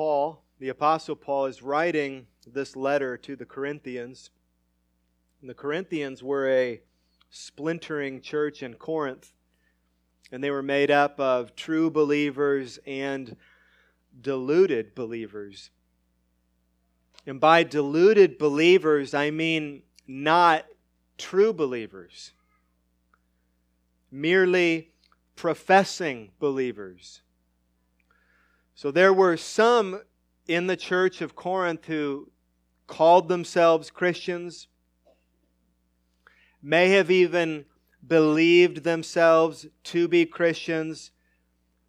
Paul, the Apostle Paul, is writing this letter to the Corinthians. And the Corinthians were a splintering church in Corinth, and they were made up of true believers and deluded believers. And by deluded believers, I mean not true believers, merely professing believers. So there were some in the church of Corinth who called themselves Christians, may have even believed themselves to be Christians,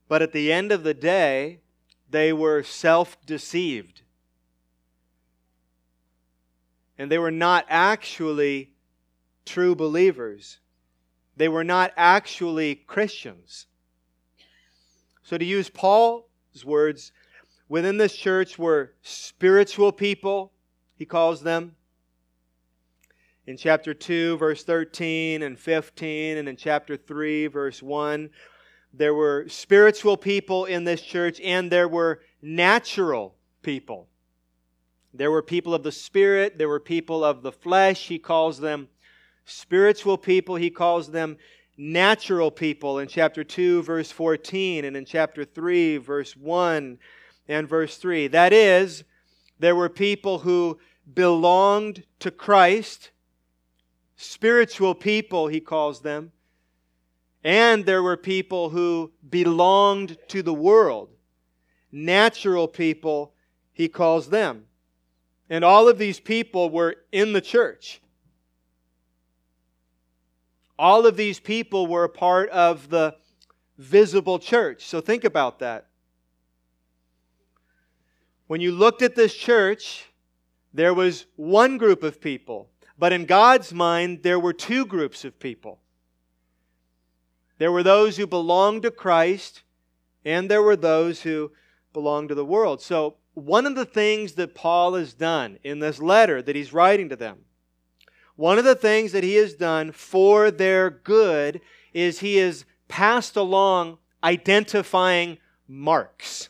but at the end of the day, they were self deceived. And they were not actually true believers. They were not actually Christians. So, to use Paul's words, within this church were spiritual people, he calls them. In chapter 2, verse 13 and 15, and in chapter 3, verse 1, there were spiritual people in this church, and there were natural people. There were people of the Spirit, there were people of the flesh. He calls them spiritual people, he calls them natural people in chapter 2, verse 14, and in chapter 3, verse 1 and verse 3. That is, there were people who belonged to Christ, spiritual people, he calls them, and there were people who belonged to the world, natural people, he calls them. And all of these people were in the church. All of these people were a part of the visible church. So think about that. When you looked at this church, there was one group of people. But in God's mind, there were two groups of people. There were those who belonged to Christ, and there were those who belonged to the world. So, one of the things that Paul has done in this letter that he's writing to them one of the things that he has done for their good is he has passed along identifying marks.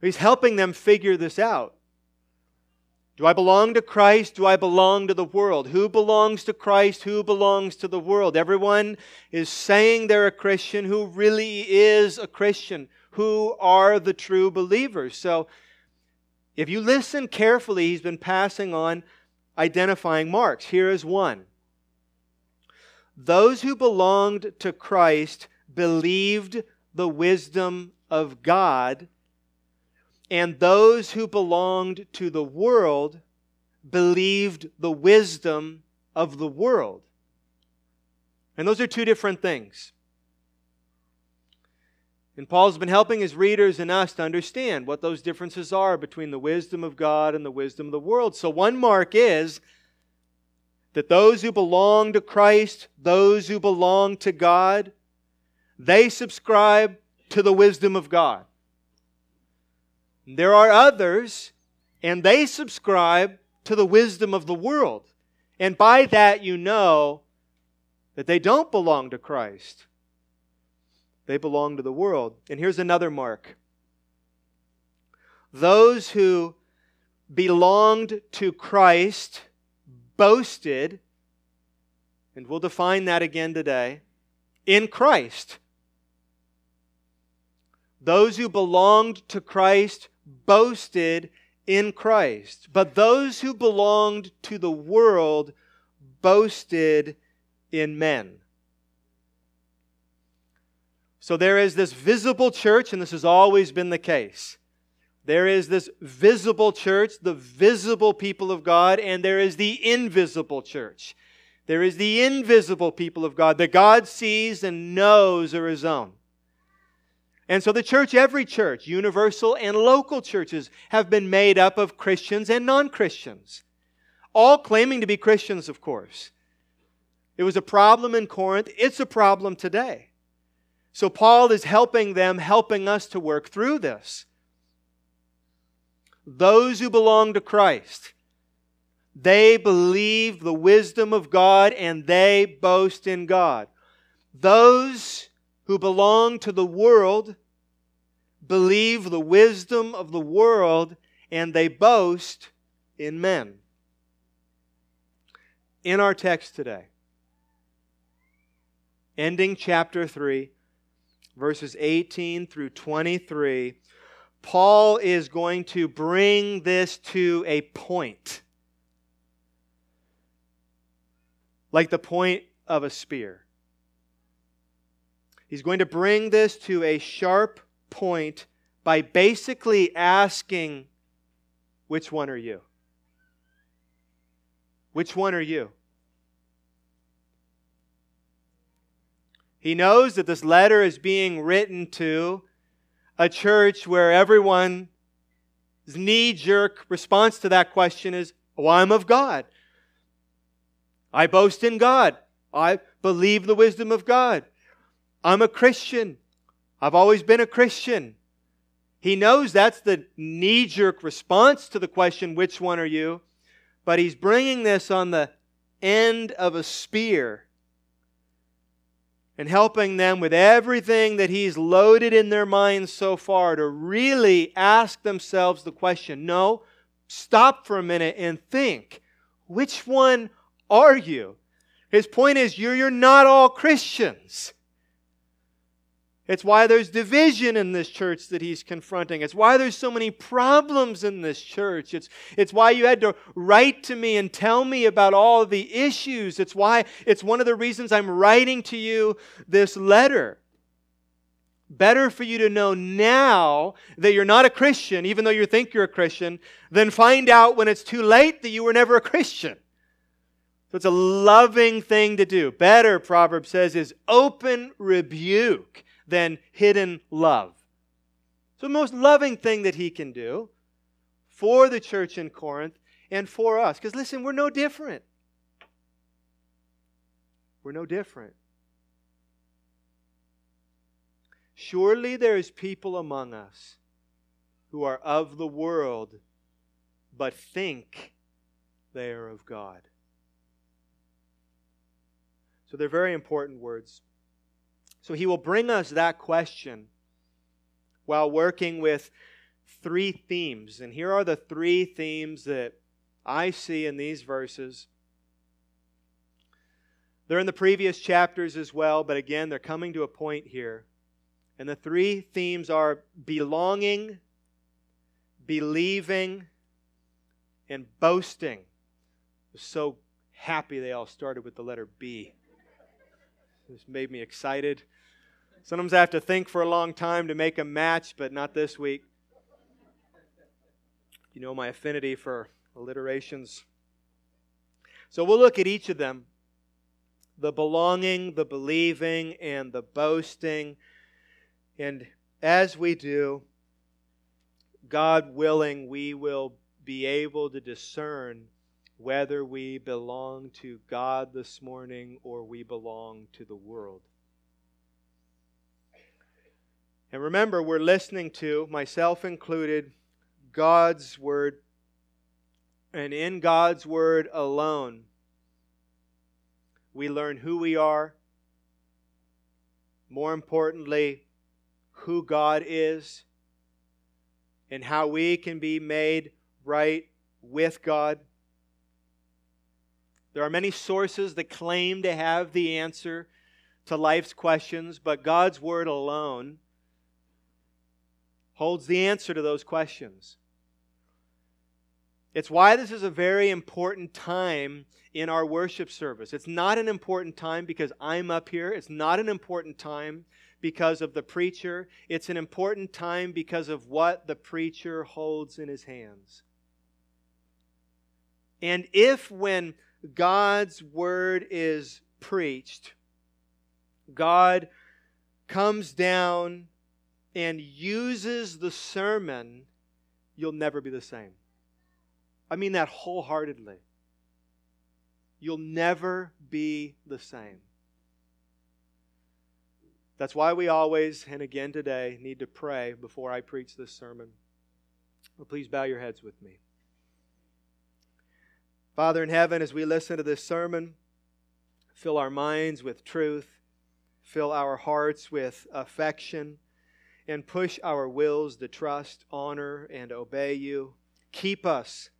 He's helping them figure this out. Do I belong to Christ? Do I belong to the world? Who belongs to Christ? Who belongs to the world? Everyone is saying they're a Christian. Who really is a Christian? Who are the true believers? So, if you listen carefully, he's been passing on identifying marks. Here is one Those who belonged to Christ believed the wisdom of God, and those who belonged to the world believed the wisdom of the world. And those are two different things. And Paul's been helping his readers and us to understand what those differences are between the wisdom of God and the wisdom of the world. So, one mark is that those who belong to Christ, those who belong to God, they subscribe to the wisdom of God. There are others, and they subscribe to the wisdom of the world. And by that, you know that they don't belong to Christ. They belong to the world. And here's another mark those who belonged to Christ boasted, and we'll define that again today, in Christ. Those who belonged to Christ boasted in Christ. But those who belonged to the world boasted in men. So there is this visible church, and this has always been the case. There is this visible church, the visible people of God, and there is the invisible church. There is the invisible people of God that God sees and knows are His own. And so the church, every church, universal and local churches, have been made up of Christians and non Christians, all claiming to be Christians, of course. It was a problem in Corinth, it's a problem today. So Paul is helping them, helping us to work through this. Those who belong to Christ, they believe the wisdom of God and they boast in God. Those who belong to the world believe the wisdom of the world and they boast in men. In our text today, ending chapter 3, verses 18 through 23, Paul is going to bring this to a point. Like the point of a spear. He's going to bring this to a sharp point by basically asking, Which one are you? Which one are you? He knows that this letter is being written to a church where everyone's knee jerk response to that question is, Oh, I'm of God. I boast in God. I believe the wisdom of God. I'm a Christian. I've always been a Christian. He knows that's the knee jerk response to the question, Which one are you? But he's bringing this on the end of a spear and helping them with everything that he's loaded in their minds so far to really ask themselves the question no, stop for a minute and think which one are you? His point is you're, you're not all Christians. It's why there's division in this church that he's confronting. It's why there's so many problems in this church. It's, it's why you had to write to me and tell me about all the issues. It's why it's one of the reasons I'm writing to you this letter. Better for you to know now that you're not a Christian, even though you think you're a Christian, than find out when it's too late that you were never a Christian. So it's a loving thing to do. Better, Proverbs says, is open rebuke than hidden love. So, the most loving thing that he can do for the church in Corinth and for us. Because listen, we're no different. We're no different. Surely there is people among us who are of the world, but think they are of God. So they're very important words. So he will bring us that question while working with three themes. And here are the three themes that I see in these verses. They're in the previous chapters as well, but again, they're coming to a point here. And the three themes are belonging, believing, and boasting. I'm so happy they all started with the letter B. This made me excited. Sometimes I have to think for a long time to make a match, but not this week. You know my affinity for alliterations. So we'll look at each of them the belonging, the believing, and the boasting. And as we do, God willing, we will be able to discern whether we belong to God this morning or we belong to the world. And remember, we're listening to, myself included, God's Word. And in God's Word alone, we learn who we are. More importantly, who God is and how we can be made right with God. There are many sources that claim to have the answer to life's questions, but God's Word alone holds the answer to those questions. It's why this is a very important time in our worship service. It's not an important time because I'm up here. It's not an important time because of the preacher. It's an important time because of what the preacher holds in his hands. And if, when God's word is preached, God comes down and uses the sermon, you'll never be the same. I mean that wholeheartedly. You'll never be the same. That's why we always, and again today, need to pray before I preach this sermon. Well, please bow your heads with me. Father in heaven, as we listen to this sermon, fill our minds with truth, fill our hearts with affection and push our wills to trust, honor, and obey you. Keep us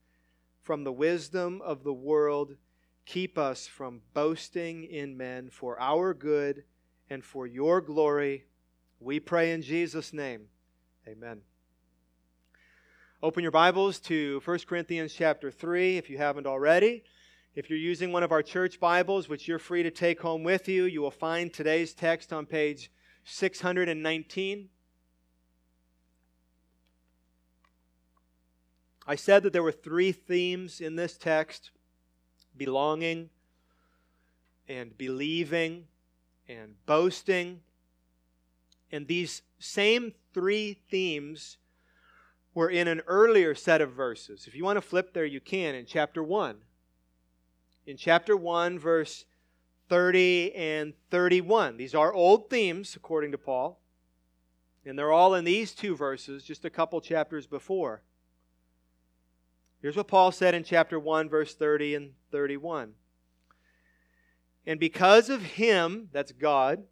from the wisdom of the world. Keep us from boasting in men for our good and for your glory. We pray in Jesus' name. Amen. Open your Bibles to 1 Corinthians chapter 3 if you haven't already. If you're using one of our church Bibles, which you're free to take home with you, you will find today's text on page 619. I said that there were three themes in this text belonging, and believing, and boasting. And these same three themes were in an earlier set of verses. If you want to flip there, you can in chapter 1. In chapter 1, verse 30 and 31. These are old themes, according to Paul. And they're all in these two verses, just a couple chapters before. Here's what Paul said in chapter 1, verse 30 and 31. And because of him, that's God,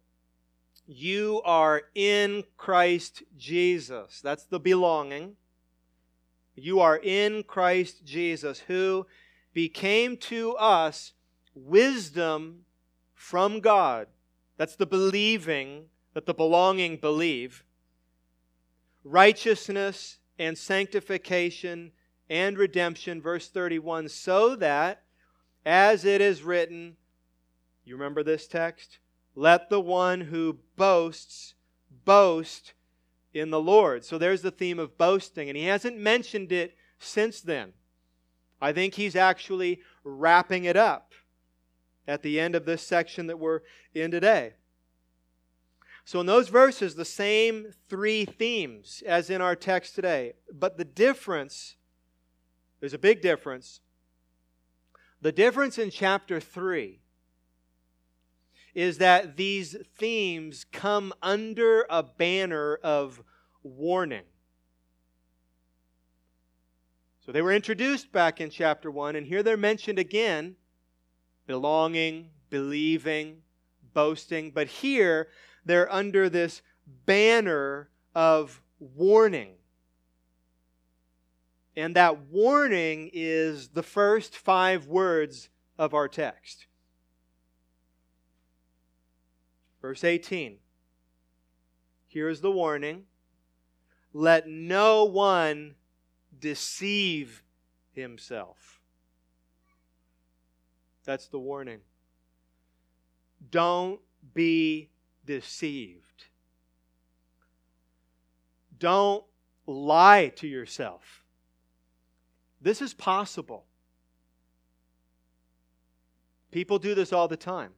you are in Christ Jesus. That's the belonging. You are in Christ Jesus, who became to us wisdom from God. That's the believing that the belonging believe. Righteousness and sanctification and redemption, verse 31, so that, as it is written, you remember this text? Let the one who boasts boast in the Lord. So there's the theme of boasting, and he hasn't mentioned it since then. I think he's actually wrapping it up at the end of this section that we're in today. So, in those verses, the same three themes as in our text today, but the difference there's a big difference. The difference in chapter 3 is that these themes come under a banner of warning. So they were introduced back in chapter 1, and here they're mentioned again belonging, believing, boasting. But here they're under this banner of warning. And that warning is the first five words of our text. Verse 18. Here is the warning Let no one deceive himself. That's the warning. Don't be deceived. Don't lie to yourself. This is possible. People do this all the time.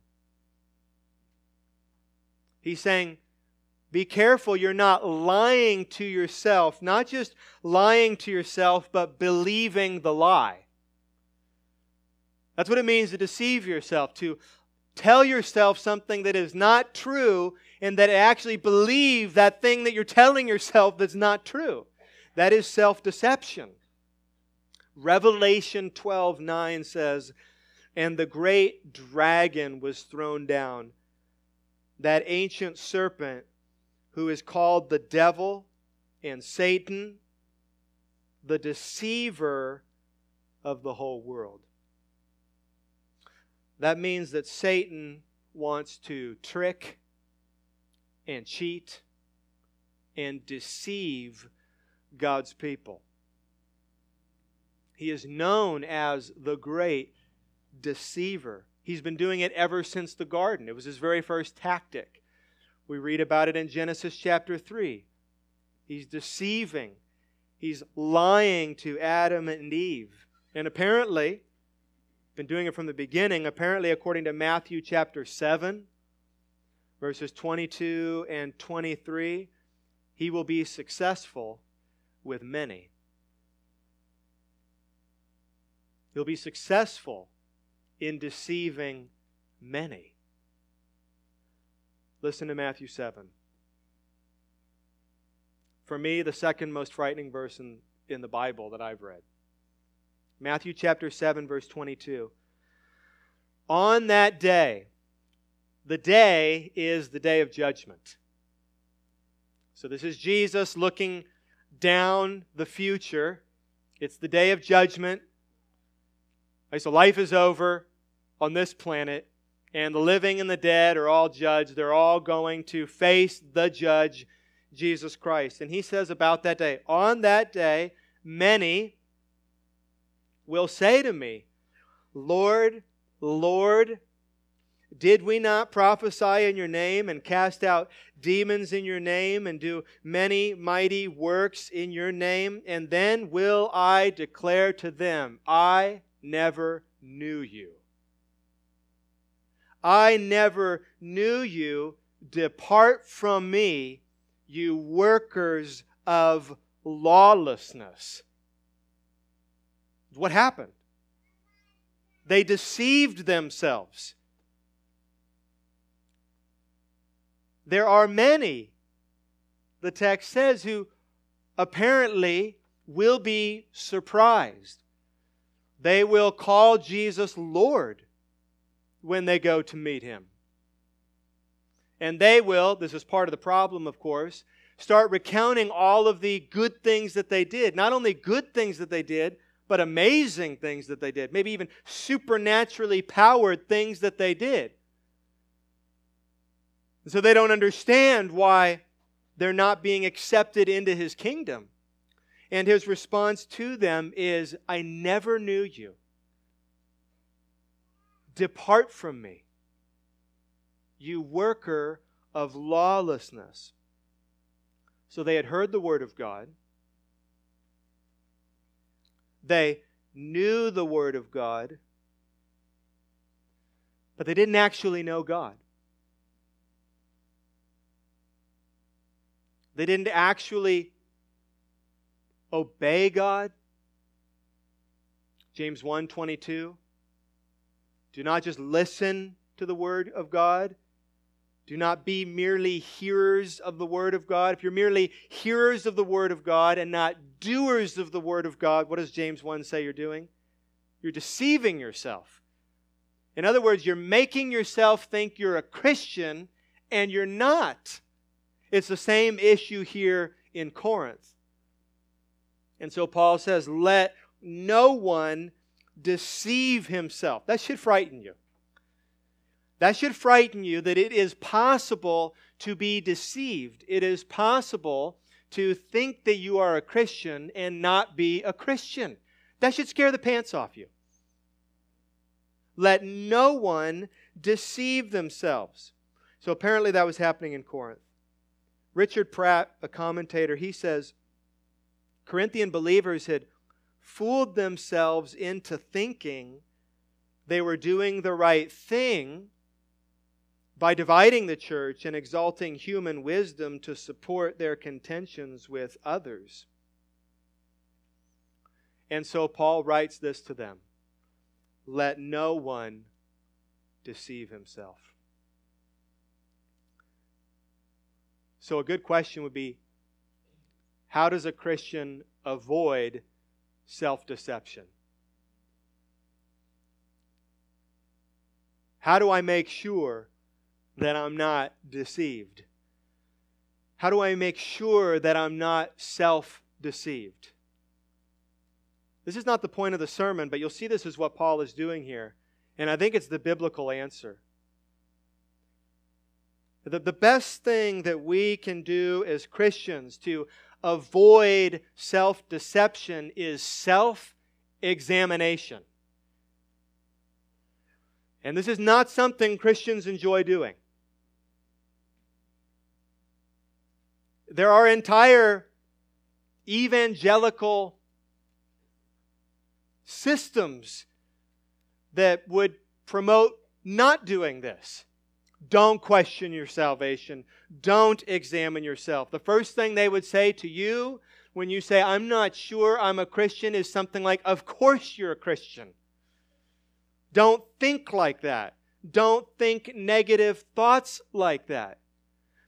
He's saying, be careful you're not lying to yourself, not just lying to yourself, but believing the lie. That's what it means to deceive yourself, to tell yourself something that is not true and that actually believe that thing that you're telling yourself that's not true. That is self deception. Revelation 12 9 says, And the great dragon was thrown down, that ancient serpent who is called the devil and Satan, the deceiver of the whole world. That means that Satan wants to trick and cheat and deceive God's people. He is known as the great deceiver. He's been doing it ever since the garden. It was his very first tactic. We read about it in Genesis chapter 3. He's deceiving, he's lying to Adam and Eve. And apparently, been doing it from the beginning, apparently, according to Matthew chapter 7, verses 22 and 23, he will be successful with many. He'll be successful in deceiving many. Listen to Matthew 7. For me, the second most frightening verse in, in the Bible that I've read. Matthew chapter 7, verse 22. On that day, the day is the day of judgment. So this is Jesus looking down the future. It's the day of judgment. Right, so life is over on this planet, and the living and the dead are all judged. They're all going to face the judge, Jesus Christ. And he says about that day, on that day, many will say to me, Lord, Lord, did we not prophesy in your name and cast out demons in your name and do many mighty works in your name? And then will I declare to them, I never knew you. I never knew you. Depart from me, you workers of lawlessness. What happened? They deceived themselves. There are many, the text says, who apparently will be surprised. They will call Jesus Lord when they go to meet him. And they will, this is part of the problem, of course, start recounting all of the good things that they did. Not only good things that they did, but amazing things that they did. Maybe even supernaturally powered things that they did. And so they don't understand why they're not being accepted into his kingdom. And his response to them is, I never knew you. Depart from me, you worker of lawlessness. So they had heard the word of God. They knew the word of God, but they didn't actually know God. They didn't actually obey God. James 1 22. Do not just listen to the word of God. Do not be merely hearers of the word of God. If you're merely hearers of the word of God and not doers of the word of God, what does James 1 say you're doing? You're deceiving yourself. In other words, you're making yourself think you're a Christian and you're not. It's the same issue here in Corinth. And so Paul says, Let no one deceive himself. That should frighten you. That should frighten you that it is possible to be deceived. It is possible to think that you are a Christian and not be a Christian. That should scare the pants off you. Let no one deceive themselves. So apparently that was happening in Corinth. Richard Pratt, a commentator, he says Corinthian believers had fooled themselves into thinking they were doing the right thing by dividing the church and exalting human wisdom to support their contentions with others. And so Paul writes this to them Let no one deceive himself. So, a good question would be how does a Christian avoid self deception? How do I make sure that I'm not deceived? How do I make sure that I'm not self deceived? This is not the point of the sermon, but you'll see this is what Paul is doing here. And I think it's the biblical answer. The, the best thing that we can do as Christians to avoid self deception is self examination. And this is not something Christians enjoy doing. There are entire evangelical systems that would promote not doing this. Don't question your salvation. Don't examine yourself. The first thing they would say to you when you say, I'm not sure I'm a Christian, is something like, Of course you're a Christian. Don't think like that. Don't think negative thoughts like that.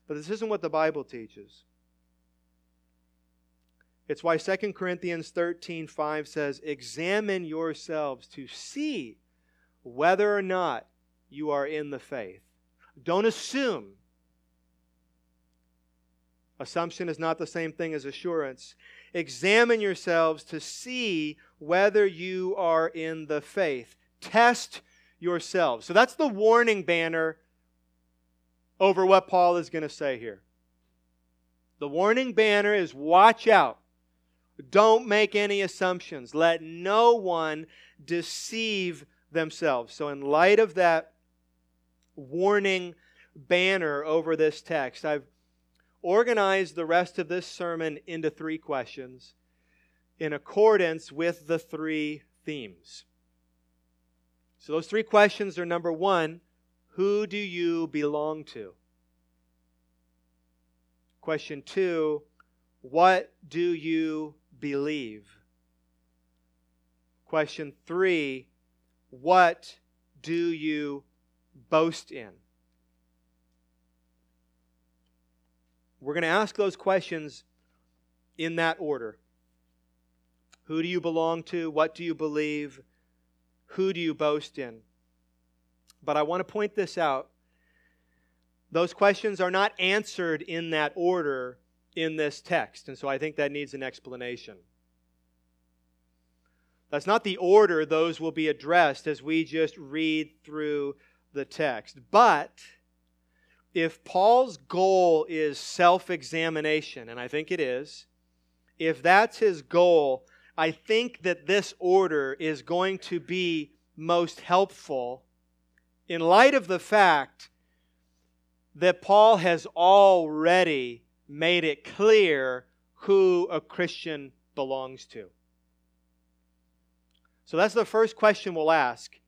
But this isn't what the Bible teaches. It's why 2 Corinthians 13 5 says, Examine yourselves to see whether or not you are in the faith. Don't assume. Assumption is not the same thing as assurance. Examine yourselves to see whether you are in the faith. Test yourselves. So that's the warning banner over what Paul is going to say here. The warning banner is watch out. Don't make any assumptions. Let no one deceive themselves. So, in light of that warning banner over this text, I've organized the rest of this sermon into three questions in accordance with the three themes. So, those three questions are number one, who do you belong to? Question two, what do you believe? Question three, what do you boast in? We're going to ask those questions in that order. Who do you belong to? What do you believe? Who do you boast in? But I want to point this out. Those questions are not answered in that order in this text, and so I think that needs an explanation. That's not the order those will be addressed as we just read through the text. But if Paul's goal is self examination, and I think it is, if that's his goal, I think that this order is going to be most helpful in light of the fact that Paul has already made it clear who a Christian belongs to. So that's the first question we'll ask.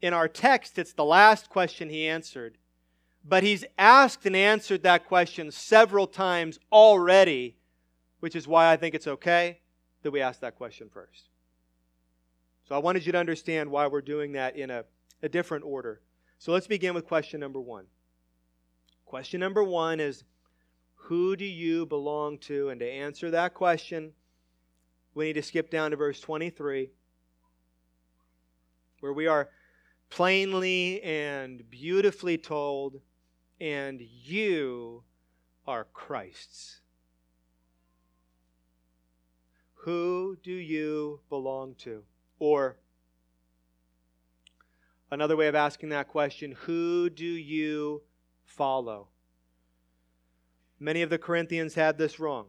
In our text, it's the last question he answered. But he's asked and answered that question several times already, which is why I think it's okay that we ask that question first. So I wanted you to understand why we're doing that in a, a different order. So let's begin with question number one. Question number one is Who do you belong to? And to answer that question, we need to skip down to verse 23 where we are plainly and beautifully told, and you are Christ's. Who do you belong to? Or, another way of asking that question, who do you follow? Many of the Corinthians had this wrong.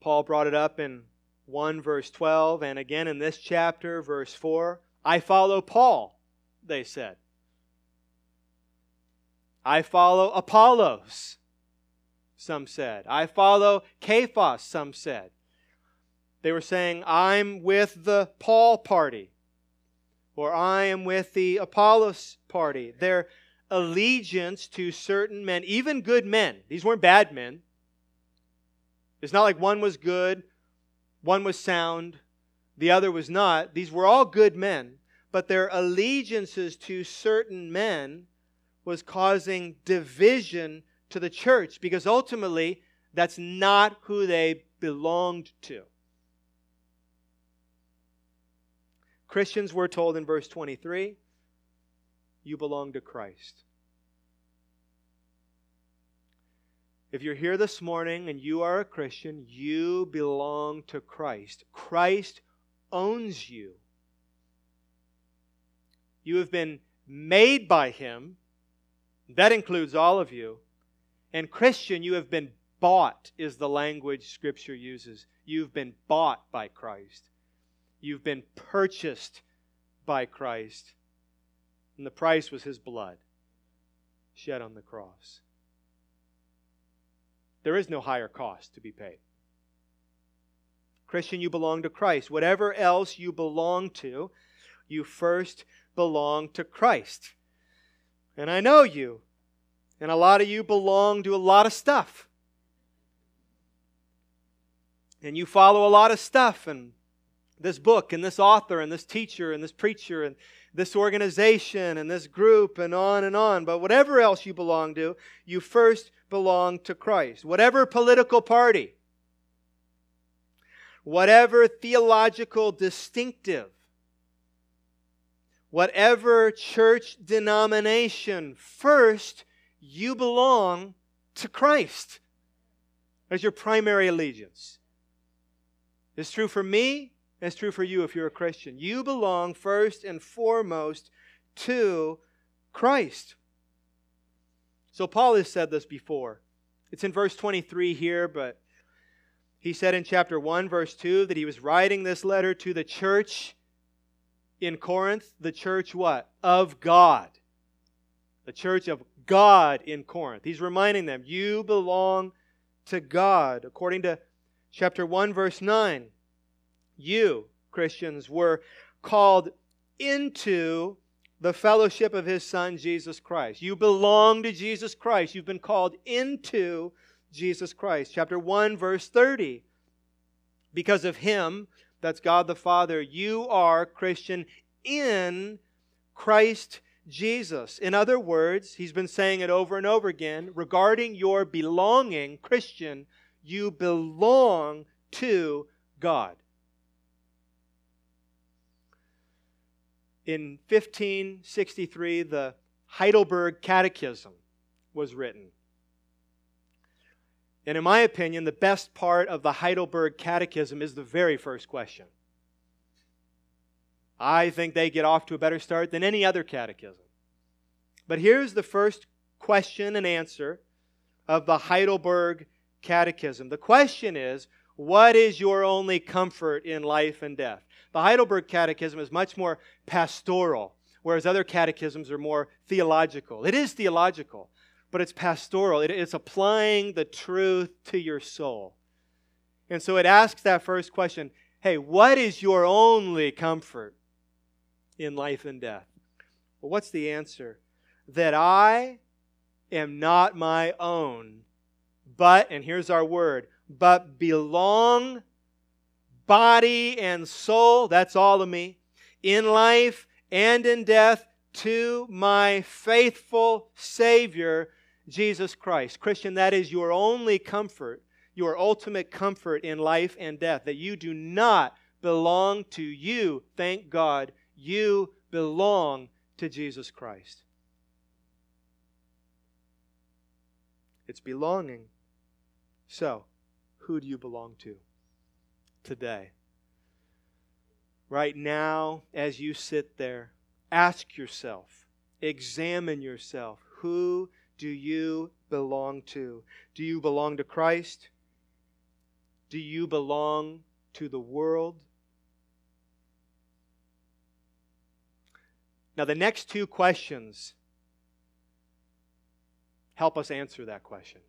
Paul brought it up in 1 verse 12 and again in this chapter, verse 4. I follow Paul, they said. I follow Apollos, some said. I follow Cephas, some said. They were saying, I'm with the Paul party, or I am with the Apollos party. Their allegiance to certain men, even good men, these weren't bad men. It's not like one was good, one was sound, the other was not. These were all good men, but their allegiances to certain men was causing division to the church because ultimately that's not who they belonged to. Christians were told in verse 23 you belong to Christ. If you're here this morning and you are a Christian, you belong to Christ. Christ owns you. You have been made by Him. That includes all of you. And Christian, you have been bought, is the language Scripture uses. You've been bought by Christ. You've been purchased by Christ. And the price was His blood shed on the cross. There is no higher cost to be paid. Christian, you belong to Christ. Whatever else you belong to, you first belong to Christ. And I know you. And a lot of you belong to a lot of stuff. And you follow a lot of stuff and this book and this author and this teacher and this preacher and this organization and this group and on and on. But whatever else you belong to, you first belong to Christ. Whatever political party, whatever theological distinctive, whatever church denomination, first you belong to Christ. as your primary allegiance. It's true for me, it's true for you if you're a Christian. You belong first and foremost to Christ. So Paul has said this before. It's in verse 23 here, but he said in chapter 1, verse 2, that he was writing this letter to the church in Corinth, the church what? Of God. The church of God in Corinth. He's reminding them, you belong to God. According to chapter 1, verse 9, you, Christians, were called into the fellowship of his Son, Jesus Christ. You belong to Jesus Christ. You've been called into Jesus Christ. Chapter 1, verse 30. Because of him, that's God the Father, you are Christian in Christ Jesus. In other words, he's been saying it over and over again regarding your belonging, Christian, you belong to God. In 1563, the Heidelberg Catechism was written. And in my opinion, the best part of the Heidelberg Catechism is the very first question. I think they get off to a better start than any other catechism. But here's the first question and answer of the Heidelberg Catechism. The question is What is your only comfort in life and death? The Heidelberg Catechism is much more pastoral, whereas other catechisms are more theological. It is theological, but it's pastoral. It, it's applying the truth to your soul. And so it asks that first question Hey, what is your only comfort? in life and death. Well, what's the answer? That I am not my own, but, and here's our word, but belong body and soul, that's all of me, in life and in death to my faithful Savior, Jesus Christ. Christian, that is your only comfort, your ultimate comfort in life and death, that you do not belong to you, thank God, you belong to Jesus Christ. It's belonging. So, who do you belong to today? Right now, as you sit there, ask yourself, examine yourself. Who do you belong to? Do you belong to Christ? Do you belong to the world? Now, the next two questions help us answer that question.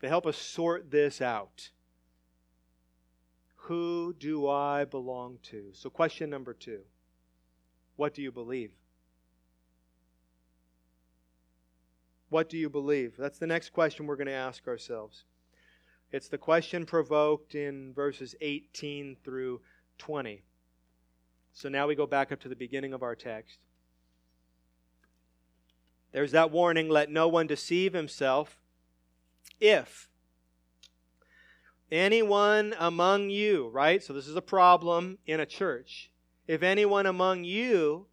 They help us sort this out. Who do I belong to? So, question number two What do you believe? What do you believe? That's the next question we're going to ask ourselves. It's the question provoked in verses 18 through 20. So now we go back up to the beginning of our text. There's that warning let no one deceive himself. If anyone among you, right? So this is a problem in a church. If anyone among you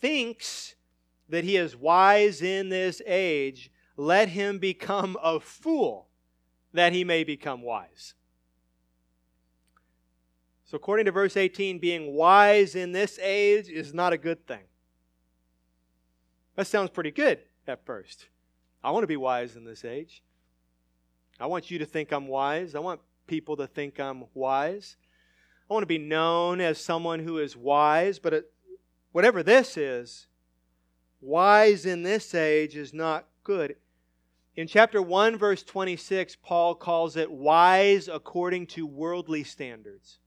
thinks that he is wise in this age, let him become a fool that he may become wise. So, according to verse 18, being wise in this age is not a good thing. That sounds pretty good at first. I want to be wise in this age. I want you to think I'm wise. I want people to think I'm wise. I want to be known as someone who is wise, but it, whatever this is, wise in this age is not good. In chapter 1, verse 26, Paul calls it wise according to worldly standards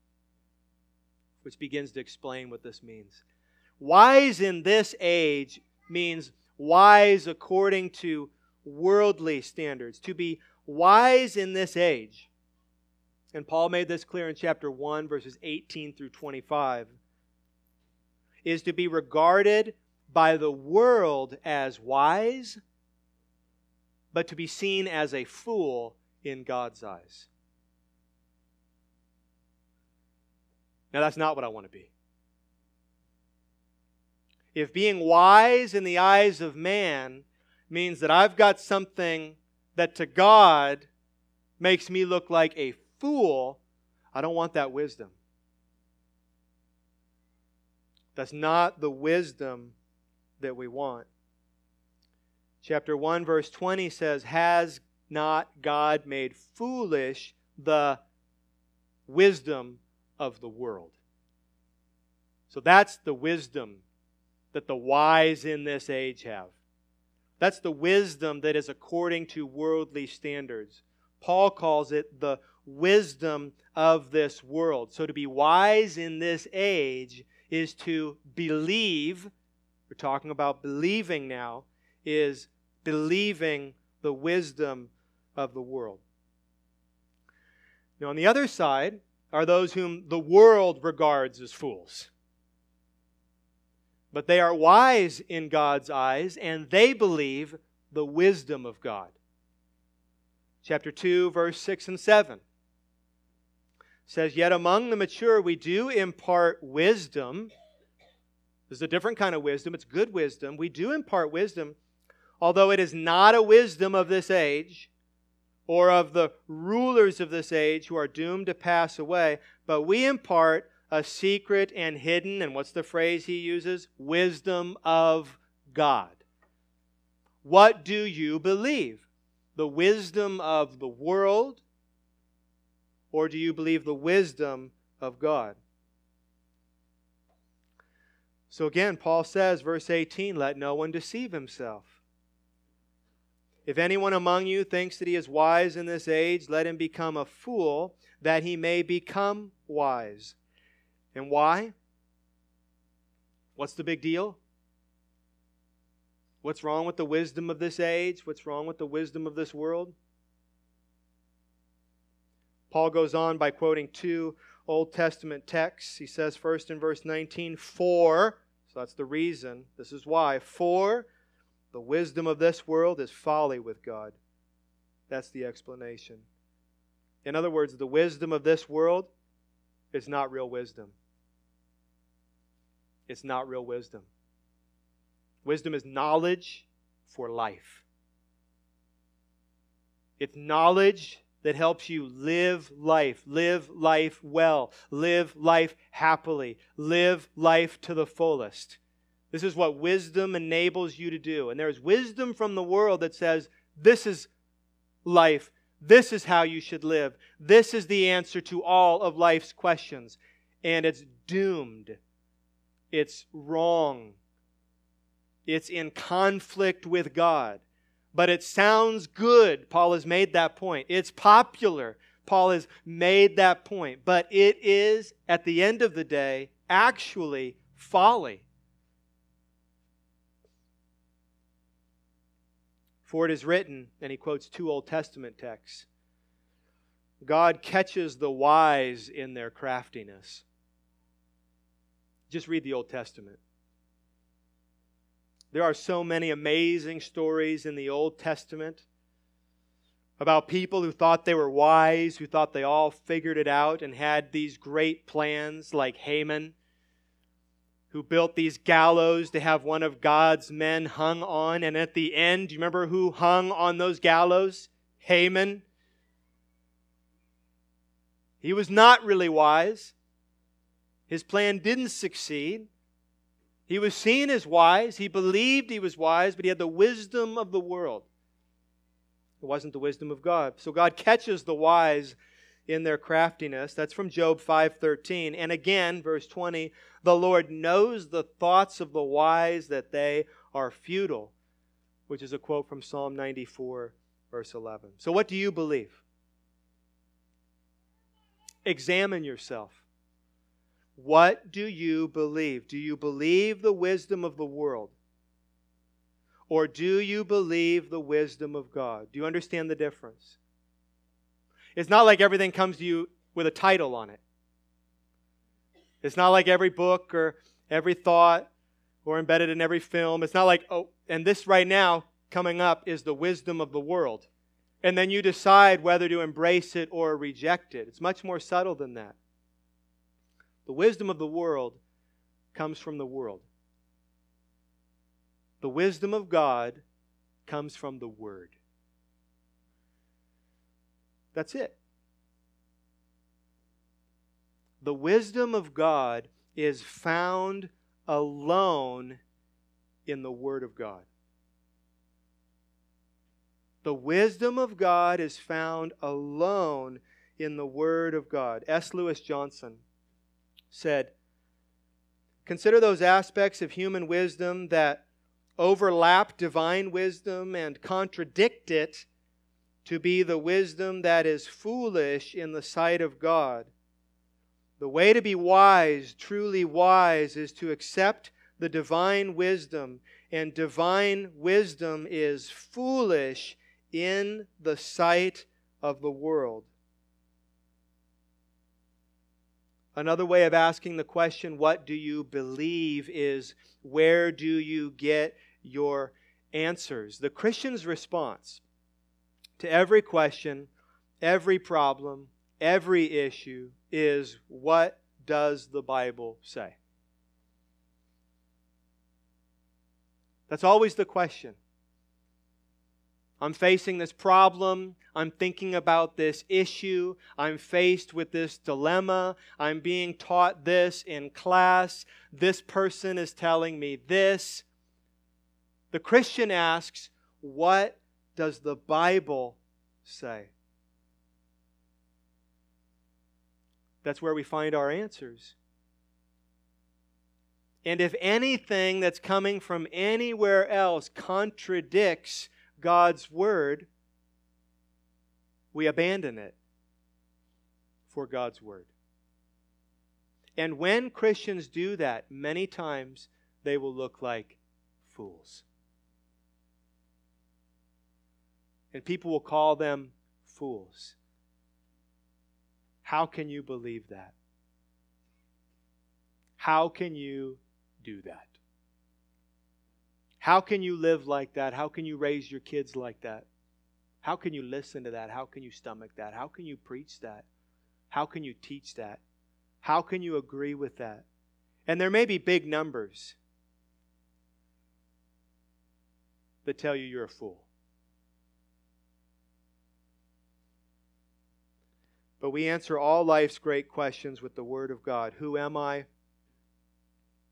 which begins to explain what this means. Wise in this age means wise according to worldly standards. To be wise in this age, and Paul made this clear in chapter 1, verses 18 through 25, is to be regarded by the world as wise, but to be seen as a fool in God's eyes. Now, that's not what I want to be. If being wise in the eyes of man means that I've got something that to God makes me look like a fool, I don't want that wisdom. That's not the wisdom that we want. Chapter 1, verse 20 says, Has not God made foolish the wisdom of the world? So that's the wisdom that the wise in this age have. That's the wisdom that is according to worldly standards. Paul calls it the wisdom of this world. So to be wise in this age is to believe, we're talking about believing now, is believing the wisdom of the world. Now, on the other side are those whom the world regards as fools. But they are wise in God's eyes, and they believe the wisdom of God. Chapter 2, verse 6 and 7 says, Yet among the mature we do impart wisdom. This is a different kind of wisdom, it's good wisdom. We do impart wisdom, although it is not a wisdom of this age or of the rulers of this age who are doomed to pass away, but we impart a secret and hidden, and what's the phrase he uses? Wisdom of God. What do you believe? The wisdom of the world or do you believe the wisdom of God? So again, Paul says, verse 18, let no one deceive himself. If anyone among you thinks that he is wise in this age, let him become a fool, that he may become wise. And why? What's the big deal? What's wrong with the wisdom of this age? What's wrong with the wisdom of this world? Paul goes on by quoting two Old Testament texts. He says, first in verse 19, For, so that's the reason, this is why, for the wisdom of this world is folly with God. That's the explanation. In other words, the wisdom of this world is not real wisdom. It's not real wisdom. Wisdom is knowledge for life. It's knowledge that helps you live life, live life well, live life happily, live life to the fullest. This is what wisdom enables you to do. And there's wisdom from the world that says, this is life. This is how you should live. This is the answer to all of life's questions. And it's doomed. It's wrong. It's in conflict with God but it sounds good. Paul has made that point. It's popular. Paul has made that point. But it is, at the end of the day, actually folly. For it is written, and he quotes two Old Testament texts God catches the wise in their craftiness. Just read the Old Testament. There are so many amazing stories in the Old Testament about people who thought they were wise, who thought they all figured it out and had these great plans, like Haman, who built these gallows to have one of God's men hung on. And at the end, do you remember who hung on those gallows? Haman. He was not really wise. His plan didn't succeed. He was seen as wise. He believed he was wise, but he had the wisdom of the world. It wasn't the wisdom of God. So God catches the wise in their craftiness. That's from Job 5:13. And again, verse 20, the Lord knows the thoughts of the wise that they are futile, which is a quote from Psalm 94 verse 11. So what do you believe? Examine yourself. What do you believe? Do you believe the wisdom of the world? Or do you believe the wisdom of God? Do you understand the difference? It's not like everything comes to you with a title on it. It's not like every book or every thought or embedded in every film. It's not like, oh, and this right now coming up is the wisdom of the world. And then you decide whether to embrace it or reject it. It's much more subtle than that. The wisdom of the world comes from the world. The wisdom of God comes from the Word. That's it. The wisdom of God is found alone in the Word of God. The wisdom of God is found alone in the Word of God. S. Lewis Johnson said, Consider those aspects of human wisdom that overlap divine wisdom and contradict it to be the wisdom that is foolish in the sight of God. The way to be wise, truly wise, is to accept the divine wisdom, and divine wisdom is foolish in the sight of the world. Another way of asking the question, What do you believe? is where do you get your answers? The Christian's response to every question, every problem, every issue is what does the Bible say? That's always the question. I'm facing this problem. I'm thinking about this issue. I'm faced with this dilemma. I'm being taught this in class. This person is telling me this. The Christian asks, What does the Bible say? That's where we find our answers. And if anything that's coming from anywhere else contradicts God's Word, we abandon it for God's Word. And when Christians do that, many times they will look like fools. And people will call them fools. How can you believe that? How can you do that? How can you live like that? How can you raise your kids like that? How can you listen to that? How can you stomach that? How can you preach that? How can you teach that? How can you agree with that? And there may be big numbers that tell you you're a fool. But we answer all life's great questions with the Word of God Who am I?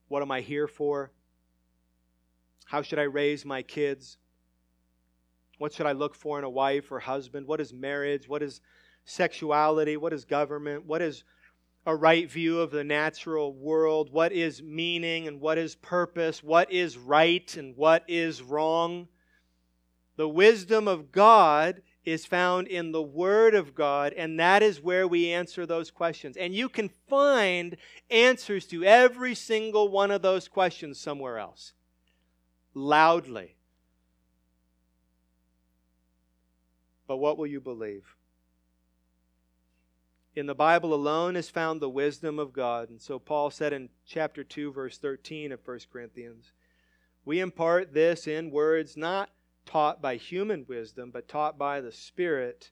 What am I here for? How should I raise my kids? What should I look for in a wife or husband? What is marriage? What is sexuality? What is government? What is a right view of the natural world? What is meaning and what is purpose? What is right and what is wrong? The wisdom of God is found in the Word of God, and that is where we answer those questions. And you can find answers to every single one of those questions somewhere else. Loudly. But what will you believe? In the Bible alone is found the wisdom of God. And so Paul said in chapter 2, verse 13 of 1 Corinthians, We impart this in words not taught by human wisdom, but taught by the Spirit,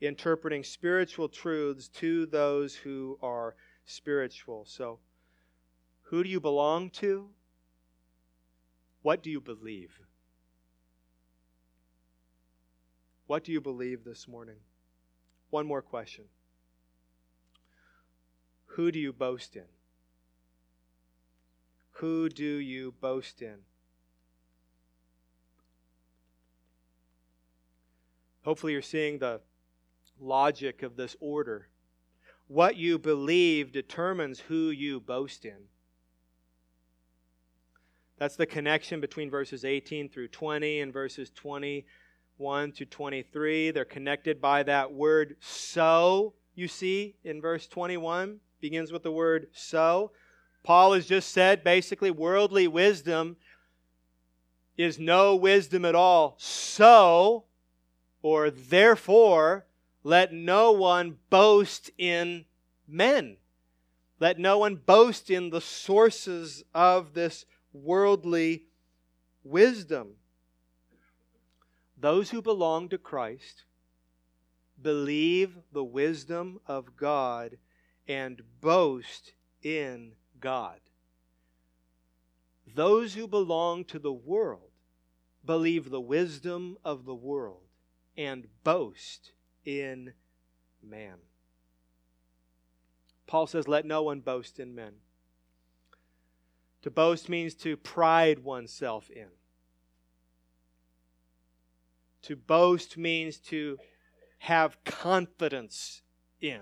interpreting spiritual truths to those who are spiritual. So, who do you belong to? What do you believe? What do you believe this morning? One more question. Who do you boast in? Who do you boast in? Hopefully, you're seeing the logic of this order. What you believe determines who you boast in. That's the connection between verses 18 through 20 and verses 21 to 23. They're connected by that word so, you see, in verse 21. Begins with the word so. Paul has just said basically worldly wisdom is no wisdom at all. So, or therefore, let no one boast in men. Let no one boast in the sources of this worldly wisdom. Those who belong to Christ believe the wisdom of God and boast in God. Those who belong to the world believe the wisdom of the world and boast in man. Paul says, Let no one boast in men. To boast means to pride oneself in. To boast means to have confidence in.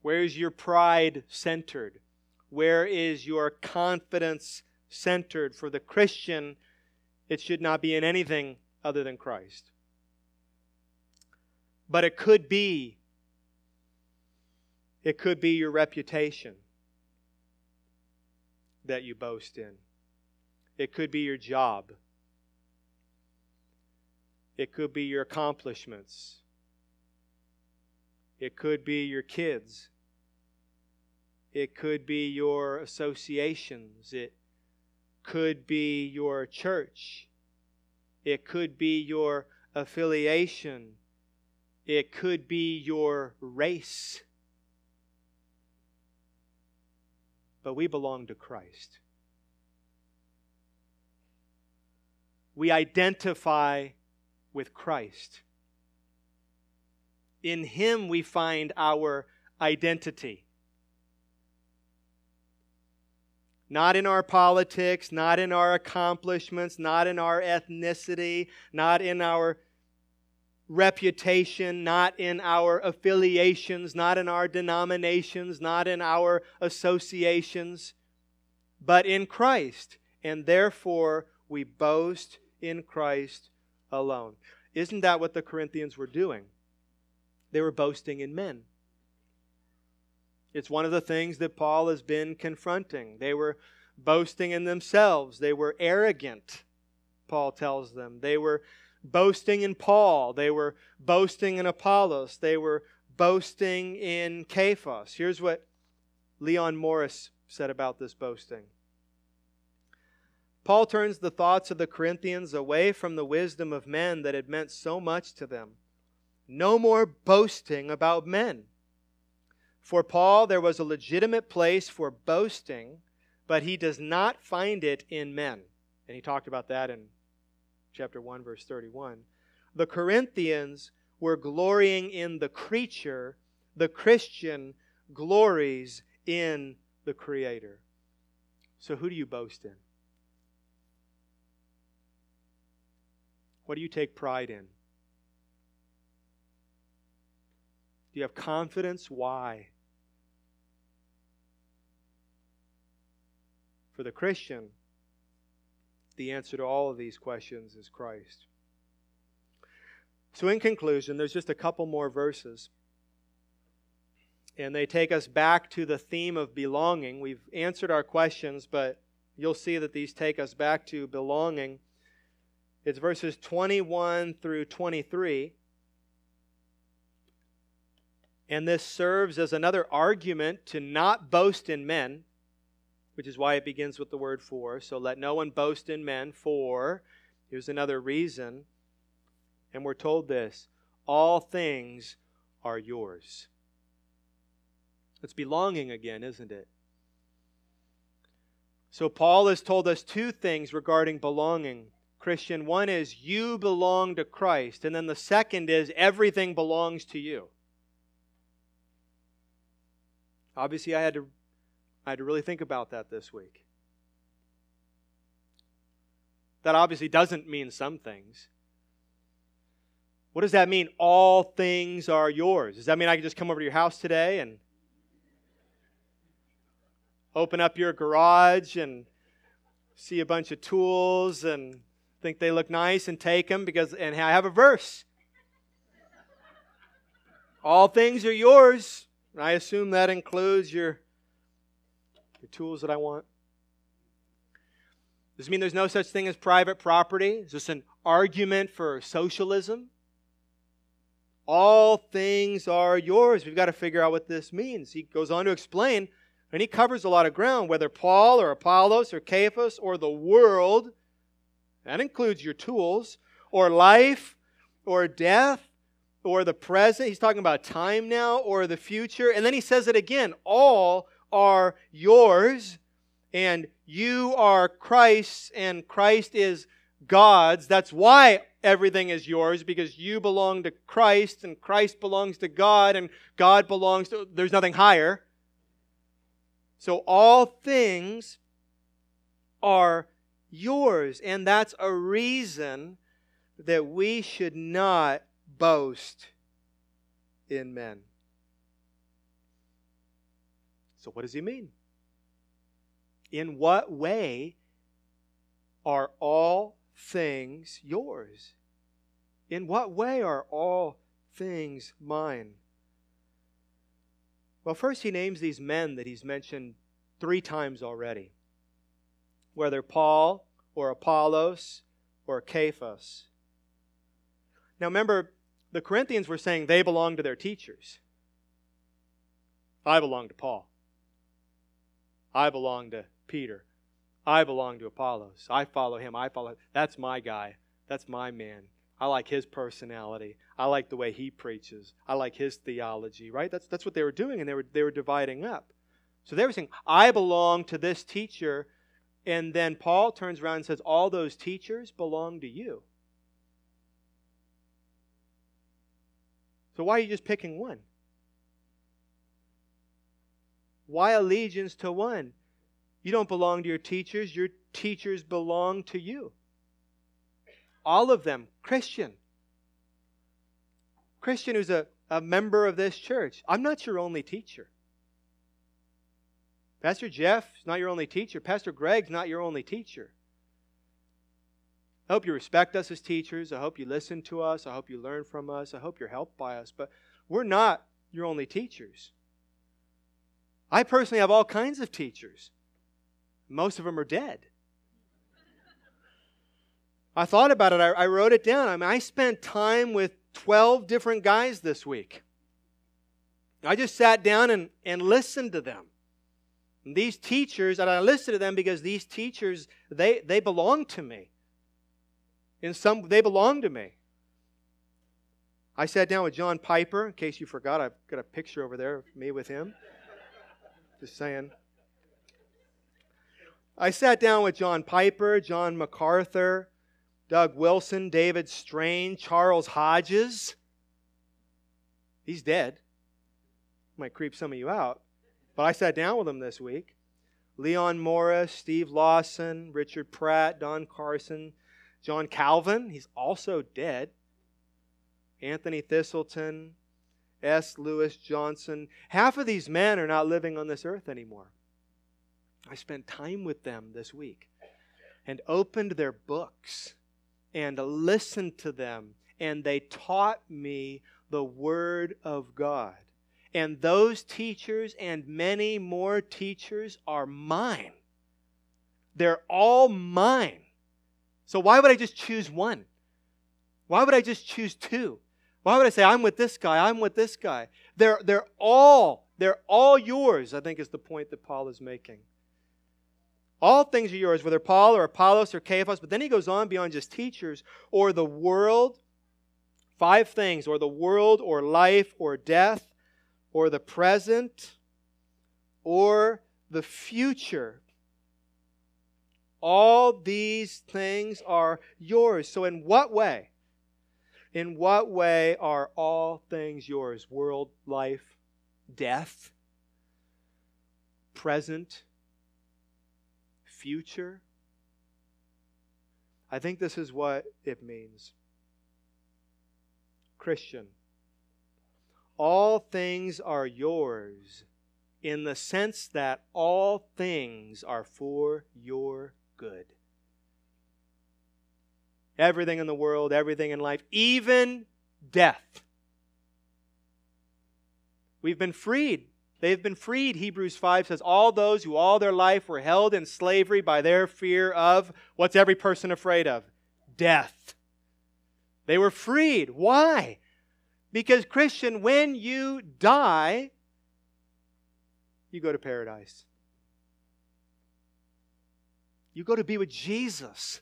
Where is your pride centered? Where is your confidence centered? For the Christian, it should not be in anything other than Christ. But it could be it could be your reputation that you boast in. It could be your job. It could be your accomplishments. It could be your kids. It could be your associations. It could be your church. It could be your affiliation. It could be your race. But we belong to Christ. We identify with Christ. In Him we find our identity. Not in our politics, not in our accomplishments, not in our ethnicity, not in our reputation, not in our affiliations, not in our denominations, not in our associations, but in Christ. And therefore, we boast in Christ alone. Isn't that what the Corinthians were doing? They were boasting in men. It's one of the things that Paul has been confronting. They were boasting in themselves, they were arrogant, Paul tells them. They were boasting in Paul. They were boasting in Apollos. They were boasting in Cephas. Here's what Leon Morris said about this boasting. Paul turns the thoughts of the Corinthians away from the wisdom of men that had meant so much to them. No more boasting about men. For Paul, there was a legitimate place for boasting, but he does not find it in men. And he talked about that in chapter 1 verse 31 the corinthians were glorying in the creature the christian glories in the creator. So who do you boast in? What do you take pride in? Do you have confidence? Why? For the christian the answer to all of these questions is Christ. So, in conclusion, there's just a couple more verses. And they take us back to the theme of belonging. We've answered our questions, but you'll see that these take us back to belonging. It's verses 21 through 23. And this serves as another argument to not boast in men which is why it begins with the word for. So let no one boast in men, for here's another reason. And we're told this all things are yours. It's belonging again, isn't it? So Paul has told us two things regarding belonging. Christian, one is you belong to Christ, and then the second is everything belongs to you. Obviously, I had to I had to really think about that this week. That obviously doesn't mean some things. What does that mean? All things are yours. Does that mean I can just come over to your house today and open up your garage and see a bunch of tools and think they look nice and take them because and I have a verse. All things are yours. I assume that includes your the tools that I want. Does it mean there's no such thing as private property? Is this an argument for socialism? All things are yours. We've got to figure out what this means. He goes on to explain, and he covers a lot of ground, whether Paul or Apollos or Cephas or the world, that includes your tools, or life or death or the present. He's talking about time now or the future. And then he says it again all are yours. and you are Christ's, and Christ is God's. That's why everything is yours, because you belong to Christ, and Christ belongs to God, and God belongs to. There's nothing higher. So all things are yours, and that's a reason that we should not boast in men. So, what does he mean? In what way are all things yours? In what way are all things mine? Well, first, he names these men that he's mentioned three times already. Whether Paul or Apollos or Cephas. Now, remember, the Corinthians were saying they belong to their teachers. I belong to Paul. I belong to Peter. I belong to Apollos. I follow him. I follow. That's my guy. That's my man. I like his personality. I like the way he preaches. I like his theology, right? That's, that's what they were doing, and they were, they were dividing up. So they were saying, I belong to this teacher. And then Paul turns around and says, All those teachers belong to you. So why are you just picking one? Why allegiance to one? You don't belong to your teachers, your teachers belong to you. All of them, Christian. Christian who's a, a member of this church. I'm not your only teacher. Pastor Jeff's not your only teacher. Pastor Greg's not your only teacher. I hope you respect us as teachers. I hope you listen to us. I hope you learn from us. I hope you're helped by us. But we're not your only teachers. I personally have all kinds of teachers. Most of them are dead. I thought about it. I, I, wrote it down. I mean, I spent time with 12 different guys this week. I just sat down and, and listened to them. And these teachers, and I listened to them because these teachers, they, they belong to me. In some, they belong to me. I sat down with John Piper. In case you forgot, I've got a picture over there of me with him. Just saying. I sat down with John Piper, John MacArthur, Doug Wilson, David Strain, Charles Hodges. He's dead. Might creep some of you out. But I sat down with him this week. Leon Morris, Steve Lawson, Richard Pratt, Don Carson, John Calvin, he's also dead. Anthony Thiselton, S. Lewis Johnson. Half of these men are not living on this earth anymore. I spent time with them this week and opened their books and listened to them, and they taught me the Word of God. And those teachers and many more teachers are mine. They're all mine. So why would I just choose one? Why would I just choose two? Why would I say, I'm with this guy, I'm with this guy? They're, they're all, they're all yours, I think is the point that Paul is making. All things are yours, whether Paul or Apollos or Cephas. But then he goes on beyond just teachers or the world. Five things, or the world, or life, or death, or the present, or the future. All these things are yours. So, in what way? In what way are all things yours? World, life, death, present, future? I think this is what it means. Christian, all things are yours in the sense that all things are for your good everything in the world, everything in life, even death. We've been freed. They've been freed, Hebrews 5 says. All those who all their life were held in slavery by their fear of what's every person afraid of? Death. They were freed. Why? Because, Christian, when you die, you go to paradise. You go to be with Jesus.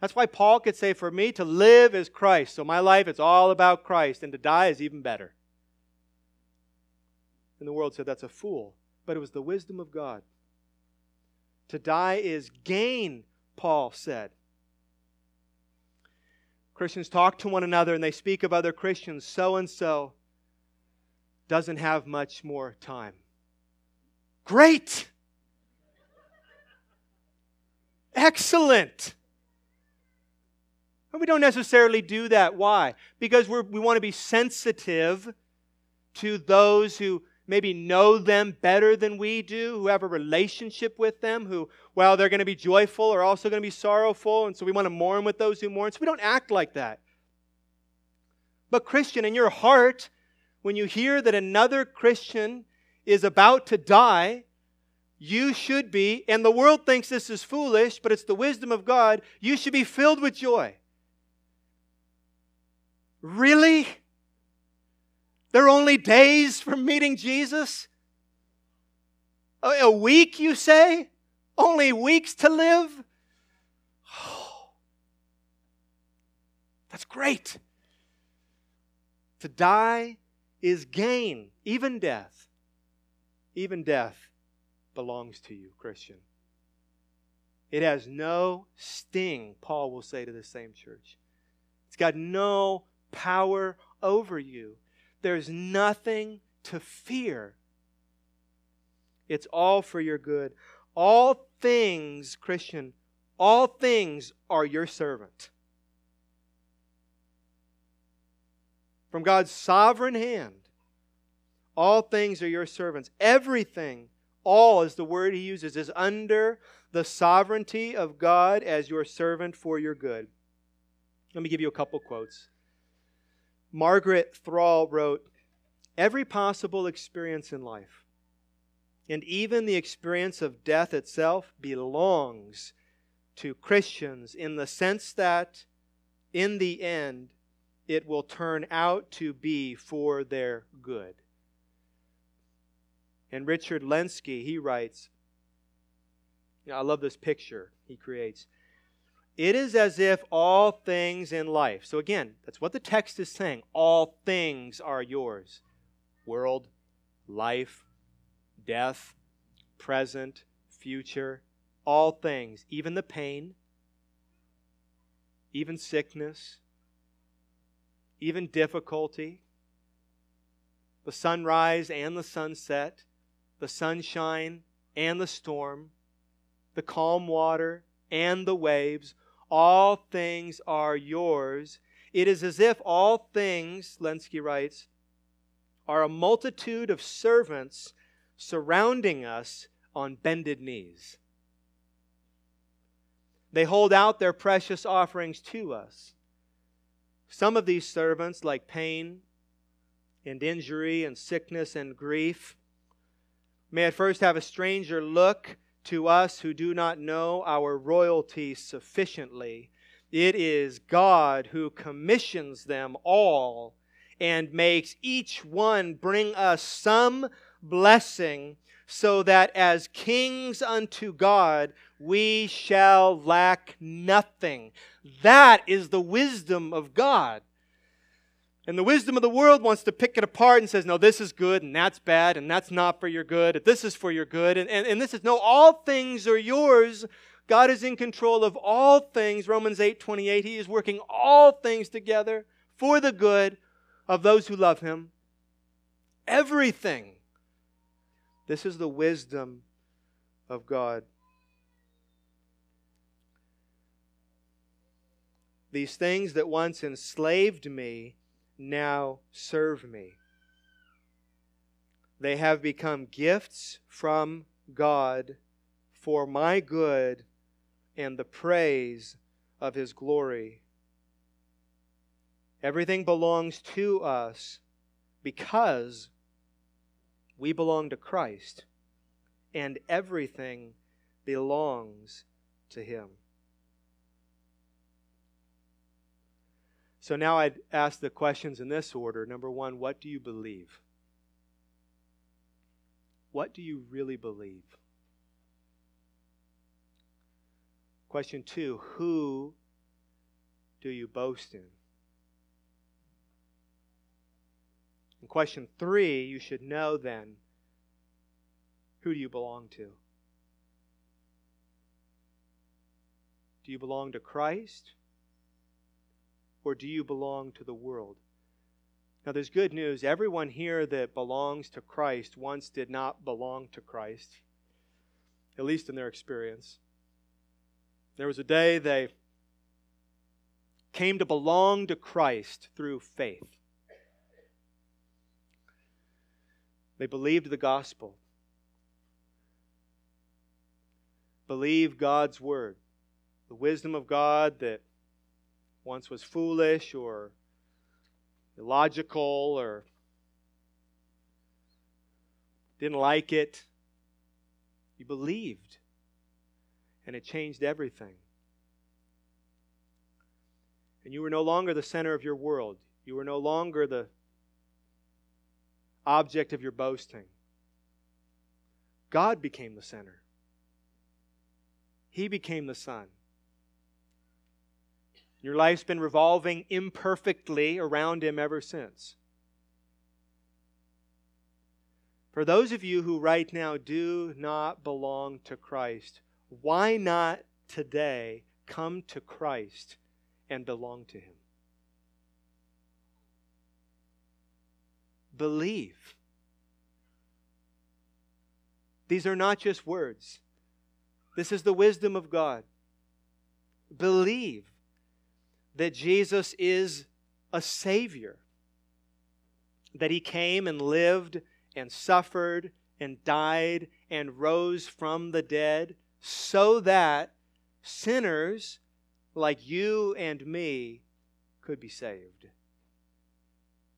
That's why Paul could say, For me to live is Christ. So my life is all about Christ, and to die is even better. And the world said that's a fool. But it was the wisdom of God. To die is gain, Paul said. Christians talk to one another and they speak of other Christians. So and so doesn't have much more time. Great! Excellent! But we don't necessarily do that. Why? Because we want to be sensitive to those who maybe know them better than we do, who have a relationship with them, who, well, they're going to be joyful or also going to be sorrowful, and so we want to mourn with those who mourn. So we don't act like that. But, Christian, in your heart, when you hear that another Christian is about to die, you should be, and the world thinks this is foolish, but it's the wisdom of God, you should be filled with joy. Really? They're only days from meeting Jesus? A week, you say? Only weeks to live? Oh, that's great. To die is gain, even death. Even death belongs to you, Christian. It has no sting, Paul will say to the same church. It's got no power over you. There's nothing to fear. It's all for your good. All things, Christian, all things are your servant. From God's sovereign hand, all things are your servants. Everything, all is the word he uses, is under the sovereignty of God as your servant for your good. Let me give you a couple quotes. Margaret Thrall wrote Every possible experience in life, and even the experience of death itself, belongs to Christians in the sense that, in the end, it will turn out to be for their good. And Richard Lenski, he writes, I love this picture he creates. It is as if all things in life, so again, that's what the text is saying. All things are yours world, life, death, present, future, all things, even the pain, even sickness, even difficulty, the sunrise and the sunset, the sunshine and the storm, the calm water and the waves all things are yours. It is as if all things, Lenski writes, are a multitude of servants surrounding us on bended knees. They hold out their precious offerings to us. Some of these servants, like pain and injury and sickness and grief, may at first have a stranger look to us who do not know our royalty sufficiently. It is God who commissions them all and makes each one bring us some blessing, so that as kings unto God we shall lack nothing. That is the wisdom of God. And the wisdom of the world wants to pick it apart and says, no, this is good and that's bad and that's not for your good. This is for your good. And, and, and this is, no, all things are yours. God is in control of all things. Romans 8 28. He is working all things together for the good of those who love Him. Everything. This is the wisdom of God. These things that once enslaved me now serve me. They have become gifts from God for my good and the praise of His glory. Everything belongs to us because we belong to Christ, and everything belongs to Him. So now I'd ask the questions in this order. Number one, what do you believe? What do you really believe? Question two, who do you boast in? And question three, you should know then, who do you belong to? Do you belong to Christ? Or do you belong to the world? Now, there's good news. Everyone here that belongs to Christ once did not belong to Christ, at least in their experience. There was a day they came to belong to Christ through faith. They believed the gospel, believed God's word, the wisdom of God that once was foolish or illogical or didn't like it. You believed, and it changed everything. And you were no longer the center of your world. You were no longer the object of your boasting. God became the center. He became the sun. Your life's been revolving imperfectly around Him ever since. For those of you who right now do not belong to Christ, why not today come to Christ and belong to Him? Believe. These are not just words. This is the wisdom of God. Believe that Jesus is a Savior, that He came and lived and suffered and died and rose from the dead so that sinners like you and me could be saved,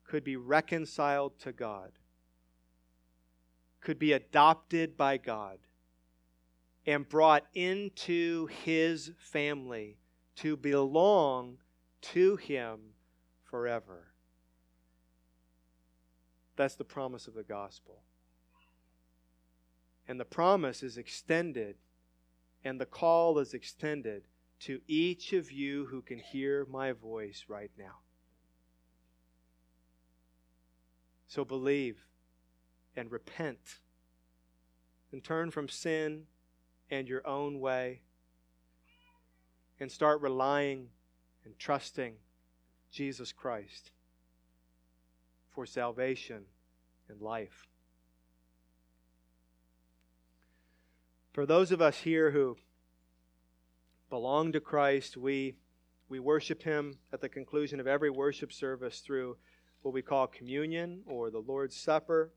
could be reconciled to God, could be adopted by God, and brought into His family to belong to Him forever. That's the promise of the gospel. And the promise is extended, and the call is extended to each of you who can hear my voice right now. So believe and repent and turn from sin and your own way and start relying and trusting Jesus Christ for salvation and life. For those of us here who belong to Christ, we, we worship Him at the conclusion of every worship service through what we call communion or the Lord's Supper,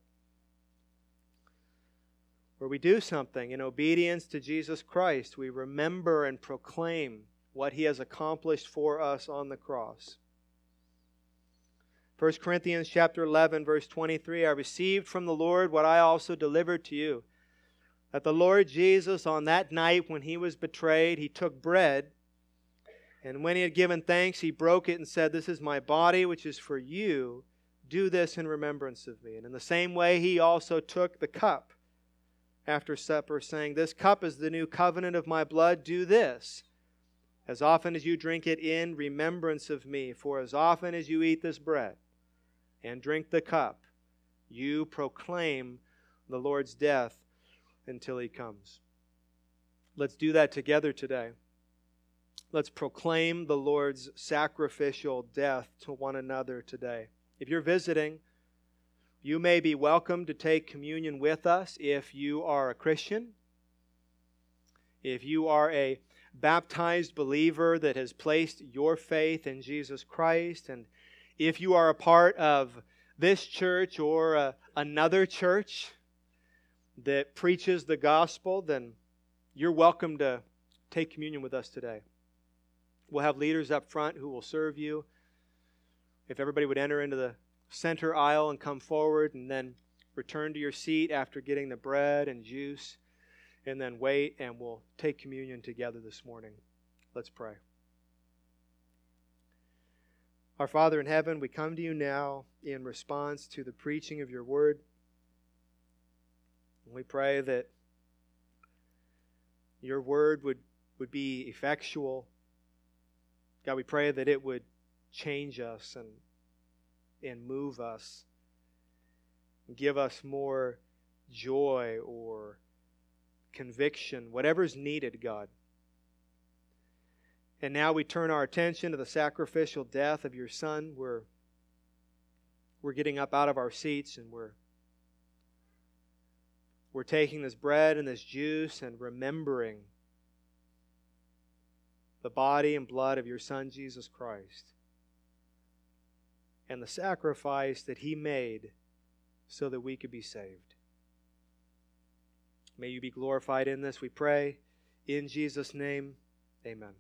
where we do something in obedience to Jesus Christ. We remember and proclaim what he has accomplished for us on the cross. 1 Corinthians chapter 11 verse 23 I received from the Lord what I also delivered to you that the Lord Jesus on that night when he was betrayed he took bread and when he had given thanks he broke it and said this is my body which is for you. Do this in remembrance of me and in the same way he also took the cup after supper saying this cup is the new covenant of my blood. Do this as often as you drink it in remembrance of me, for as often as you eat this bread and drink the cup, you proclaim the Lord's death until he comes. Let's do that together today. Let's proclaim the Lord's sacrificial death to one another today. If you're visiting, you may be welcome to take communion with us if you are a Christian. If you are a baptized believer that has placed your faith in Jesus Christ, and if you are a part of this church or uh, another church that preaches the gospel, then you're welcome to take communion with us today. We'll have leaders up front who will serve you. If everybody would enter into the center aisle and come forward and then return to your seat after getting the bread and juice and then wait and we'll take communion together this morning. Let's pray. Our Father in heaven, we come to you now in response to the preaching of your word. We pray that your word would, would be effectual. God, we pray that it would change us and, and move us, and give us more joy or conviction, whatever's needed, God. And now we turn our attention to the sacrificial death of your Son. We're, we're getting up out of our seats and we're, we're taking this bread and this juice and remembering the body and blood of your Son, Jesus Christ, and the sacrifice that He made so that we could be saved. May you be glorified in this, we pray. In Jesus' name, amen.